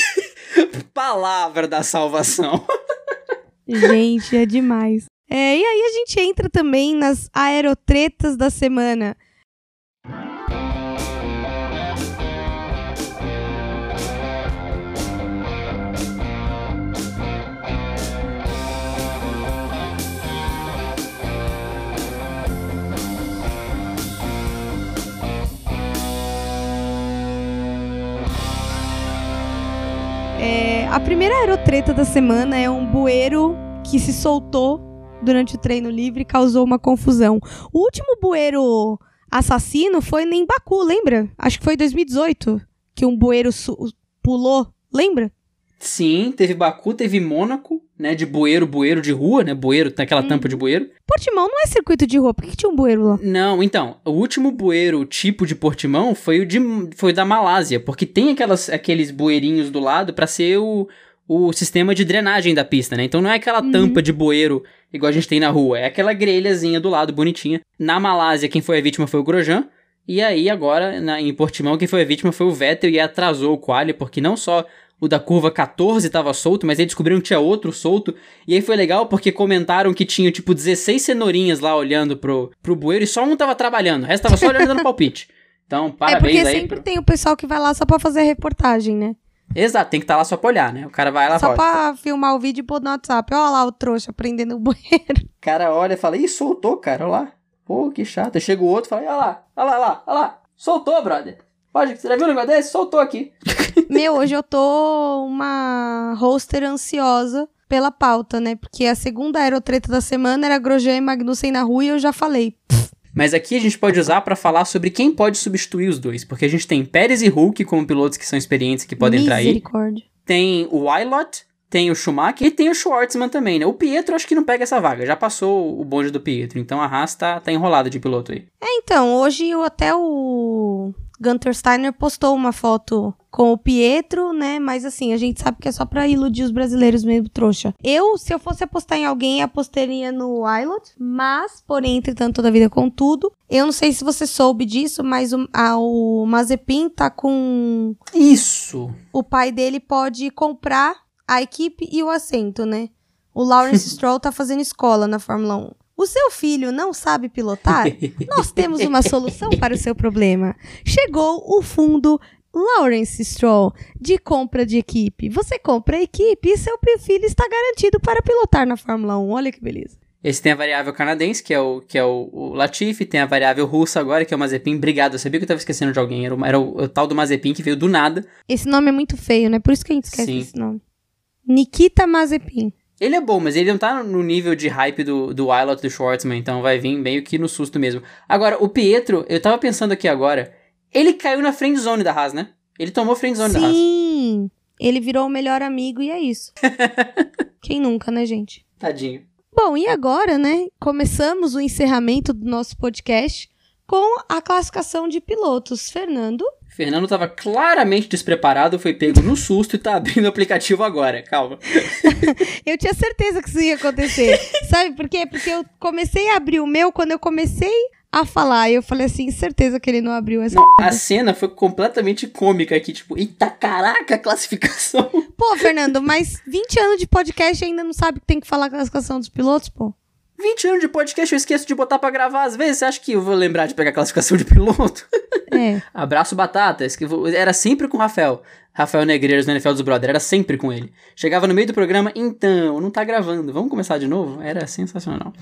Palavra da salvação. Gente, é demais. É, e aí a gente entra também nas aerotretas da semana. A primeira aerotreta da semana é um bueiro que se soltou durante o treino livre e causou uma confusão. O último bueiro assassino foi em Baku, lembra? Acho que foi em 2018 que um bueiro pulou, lembra? Sim, teve Baku, teve Mônaco, né? De bueiro, bueiro de rua, né? Bueiro, tem aquela Hum. tampa de bueiro. Portimão não é circuito de rua, por que, tinha um bueiro lá? Não, então, o último bueiro tipo de Portimão foi o de foi da Malásia, porque tem aquelas, aqueles bueirinhos do lado pra ser o, o sistema de drenagem da pista, né? Então não é aquela Uhum. tampa de bueiro igual a gente tem na rua, é aquela grelhazinha do lado, bonitinha. Na Malásia, quem foi a vítima foi o Grosjean. E aí, agora, na- em Portimão, quem foi a vítima foi o Vettel e atrasou o quali, porque não só o da curva 14 tava solto, mas aí descobriram que tinha outro solto. E aí foi legal porque comentaram que tinha, tipo, 16 cenourinhas lá olhando pro, pro bueiro e só um tava trabalhando, o resto tava só olhando dando palpite. Então, é parabéns porque aí. sempre pro- tem o pessoal que vai lá só pra fazer a reportagem, né? Exato, tem que estar lá só pra olhar, né? O cara vai lá e só fala. pra filmar o vídeo e pôr no WhatsApp. Olha lá o trouxa prendendo o bueiro. O cara olha e fala, ih, soltou, cara, olha lá. Pô, que chato. Aí Chega o outro e fala, olha lá, olha lá, olha lá, olha lá. Soltou, brother. Pode, você já viu um negócio desse? Soltou aqui. Meu, hoje eu tô uma roster ansiosa pela pauta, né? Porque a segunda aerotreta da semana era Grosjean e Magnussen na rua e eu já falei. Mas aqui a gente pode usar pra falar sobre quem pode substituir os dois. Porque a gente tem Pérez e Hulk como pilotos que são experientes que podem entrar aí. Misericórdia. Tem o Wilot, tem o Schumacher e tem o Schwartzman também, né? O Pietro acho que não pega essa vaga. Já passou o bonde do Pietro. Então a Haas tá, tá enrolada de piloto aí. É, então, hoje eu- até o Gunter Steiner postou uma foto com o Pietro, né? Mas assim, a gente sabe que é só pra iludir os brasileiros mesmo, trouxa. Eu, se eu fosse apostar em alguém, apostaria no Wilot, mas, porém, entretanto, toda a vida contudo. Eu não sei se você soube disso, mas o, a- o Mazepin tá com Isso! o pai dele pode comprar a equipe e o assento, né? O Lawrence Stroll tá fazendo escola na Fórmula 1. O seu filho não sabe pilotar? Nós temos uma solução para o seu problema. Chegou o fundo Lawrence Stroll de compra de equipe. Você compra a equipe e seu filho está garantido para pilotar na Fórmula 1. Olha que beleza. Esse tem a variável canadense, que é o, que é o, o Latifi, tem a variável russa agora, que é o Mazepin. Obrigado, eu sabia que eu tava esquecendo de alguém. Era, o, era o, o tal do Mazepin que veio do nada. Esse nome é muito feio, né? Por isso que a gente esquece Sim. esse nome. Nikita Mazepin. Ele é bom, mas ele não tá no nível de hype do, do Wilot do Schwartzman, então vai vir meio que no susto mesmo. Agora, o Pietro, eu tava pensando aqui agora, ele caiu na friend zone da Haas, né? Ele tomou friend zone da Haas. Sim, ele virou o melhor amigo e é isso. Quem nunca, né, gente? Tadinho. Bom, e agora, né? Começamos o encerramento do nosso podcast com a classificação de pilotos. Fernando, Fernando tava claramente despreparado, foi pego no susto e tá abrindo o aplicativo agora. Calma. eu tinha certeza que isso ia acontecer. Sabe por quê? Porque eu comecei a abrir o meu quando eu comecei a falar. E eu falei assim, certeza que ele não abriu essa. Não, a cena foi completamente cômica aqui, tipo, eita caraca, classificação. Pô, Fernando, mas 20 anos de podcast ainda não sabe que tem que falar a classificação dos pilotos, pô? 20 anos de podcast eu esqueço de botar para gravar às vezes. Você acha que eu vou lembrar de pegar a classificação de piloto? É. Abraço Batatas, que era sempre com o Rafael. Rafael Negreiros no NFL dos Brothers, era sempre com ele. Chegava no meio do programa, então, não tá gravando, vamos começar de novo? Era sensacional.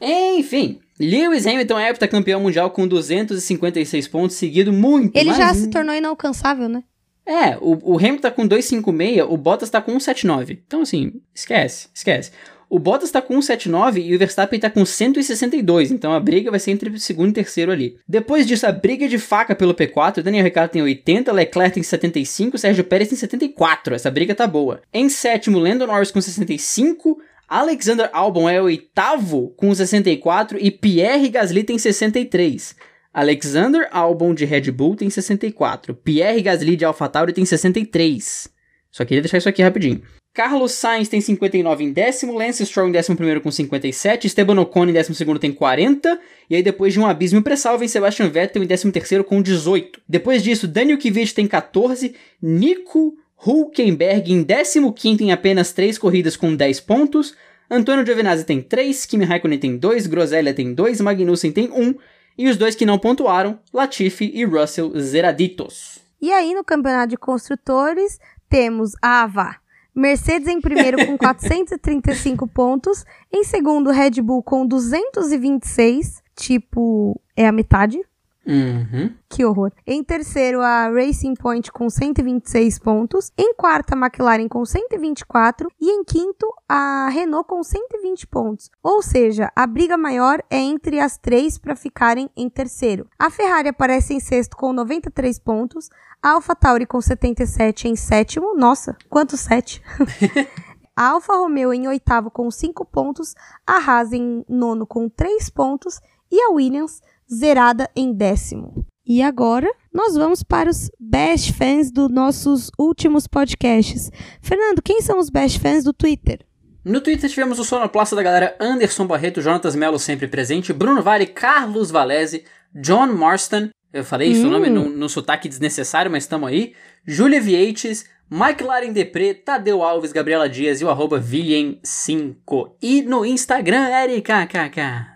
Enfim, Lewis Hamilton é campeão mundial com 256 pontos, seguido muito. Ele já se tornou inalcançável, né? É, o, o Hamilton tá com 256, o Bottas tá com 179. Então, assim, esquece, esquece. O Bottas está com 179 e o Verstappen está com 162, então a briga vai ser entre segundo e terceiro ali. Depois disso, a briga de faca pelo P4, Daniel Ricciardo tem 80, Leclerc tem 75, Sérgio Pérez tem 74. Essa briga tá boa. Em sétimo, Lando Norris com 65, Alexander Albon é oitavo com 64 e Pierre Gasly tem 63. Alexander Albon de Red Bull tem 64. Pierre Gasly de AlphaTauri tem 63. Só queria deixar isso aqui rapidinho. Carlos Sainz tem 59 em décimo, Lance Stroll em décimo primeiro com 57, Esteban Ocon em décimo segundo tem 40, e aí depois de um abismo pressal vem Sebastian Vettel em décimo terceiro com 18. Depois disso, Daniel Kvyat tem 14, Nico Hulkenberg em décimo quinto em apenas 3 corridas com 10 pontos, Antônio Giovinazzi tem 3, Kimi Raikkonen tem 2, Groselha tem 2, Magnussen tem 1, e os dois que não pontuaram, Latifi e Russell zeraditos. E aí no campeonato de construtores temos a Ava Mercedes em primeiro com 435 pontos. Em segundo, Red Bull com 226. Tipo, é a metade. Uhum. Que horror. Em terceiro, a Racing Point com 126 pontos. Em quarta, a McLaren com 124. E em quinto, a Renault com 120 pontos. Ou seja, a briga maior é entre as três para ficarem em terceiro. A Ferrari aparece em sexto com 93 pontos. A AlphaTauri com 77 em sétimo. Nossa, quantos sete? a Alfa Romeo em oitavo com 5 pontos. A Haas em nono com 3 pontos. E a Williams zerada em décimo. E agora nós vamos para os best fans dos nossos últimos podcasts. Fernando, quem são os best fans do Twitter? No Twitter tivemos o sonoplasta da galera Anderson Barreto, Jonatas Melo sempre presente, Bruno Vale, Carlos Valese, John Marston, eu falei hum. seu nome num, num sotaque desnecessário, mas estamos aí. Júlia Vieites, Mike Laren Depré, Tadeu Alves, Gabriela Dias e o arroba Vilhem5. E no Instagram, Erika KK.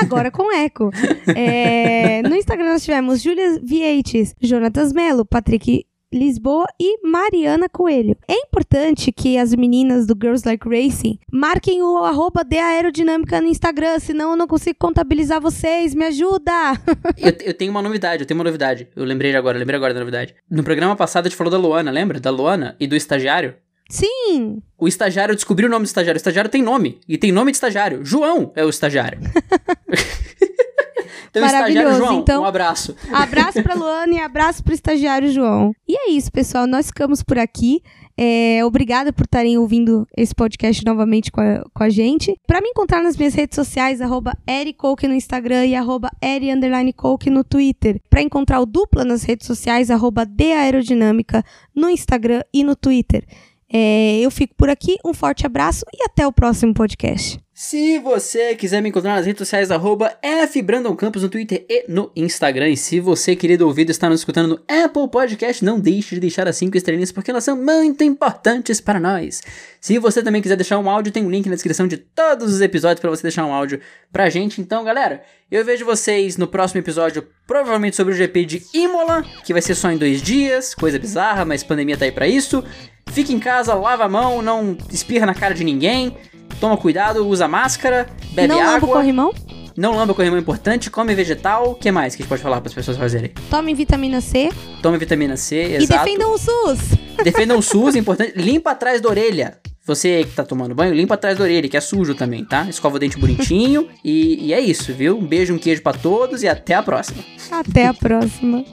Agora com eco. É, no Instagram nós tivemos Júlia Vieites, Jonatas Melo, Patrick Lisboa e Mariana Coelho. É importante que as meninas do Girls Like Racing marquem o arroba de aerodinâmica no Instagram, senão eu não consigo contabilizar vocês. Me ajuda! eu, eu, tenho uma novidade, eu tenho uma novidade. Eu lembrei agora, lembrei agora da novidade. No programa passado a gente falou da Luana, lembra? Da Luana e do estagiário. Sim! O estagiário descobriu o nome do estagiário. O estagiário tem nome. E tem nome de estagiário. João é o estagiário. Então, Maravilhoso. João, então, um abraço. Abraço pra Luana e abraço pro estagiário João. E é isso, pessoal. Nós ficamos por aqui. É, obrigada por estarem ouvindo esse podcast novamente com a, com a gente. Para me encontrar nas minhas redes sociais, arroba no Instagram e arroba no Twitter. Para encontrar o Dupla nas redes sociais, arroba Aerodinâmica no Instagram e no Twitter. É, eu fico por aqui, um forte abraço e até o próximo podcast. Se você quiser me encontrar nas redes sociais, arroba Campos no Twitter e no Instagram. E se você, querido ouvido, está nos escutando no Apple Podcast, não deixe de deixar as 5 estrelinhas, porque elas são muito importantes para nós. Se você também quiser deixar um áudio, tem um link na descrição de todos os episódios para você deixar um áudio pra gente. Então, galera, eu vejo vocês no próximo episódio, provavelmente sobre o GP de Imola, que vai ser só em dois dias, coisa bizarra, mas pandemia tá aí pra isso. Fique em casa, lava a mão, não espirra na cara de ninguém toma cuidado, usa máscara, bebe não água. Não lamba o corrimão? Não lamba o corrimão importante, come vegetal. O que mais que a gente pode falar para as pessoas fazerem? Tome vitamina C. Tome vitamina C, exato. E defendam o SUS. Defendam o SUS, importante. Limpa atrás da orelha. Você que tá tomando banho, limpa atrás da orelha, que é sujo também, tá? Escova o dente bonitinho. e, e é isso, viu? Um beijo, um queijo para todos e até a próxima. Até a próxima.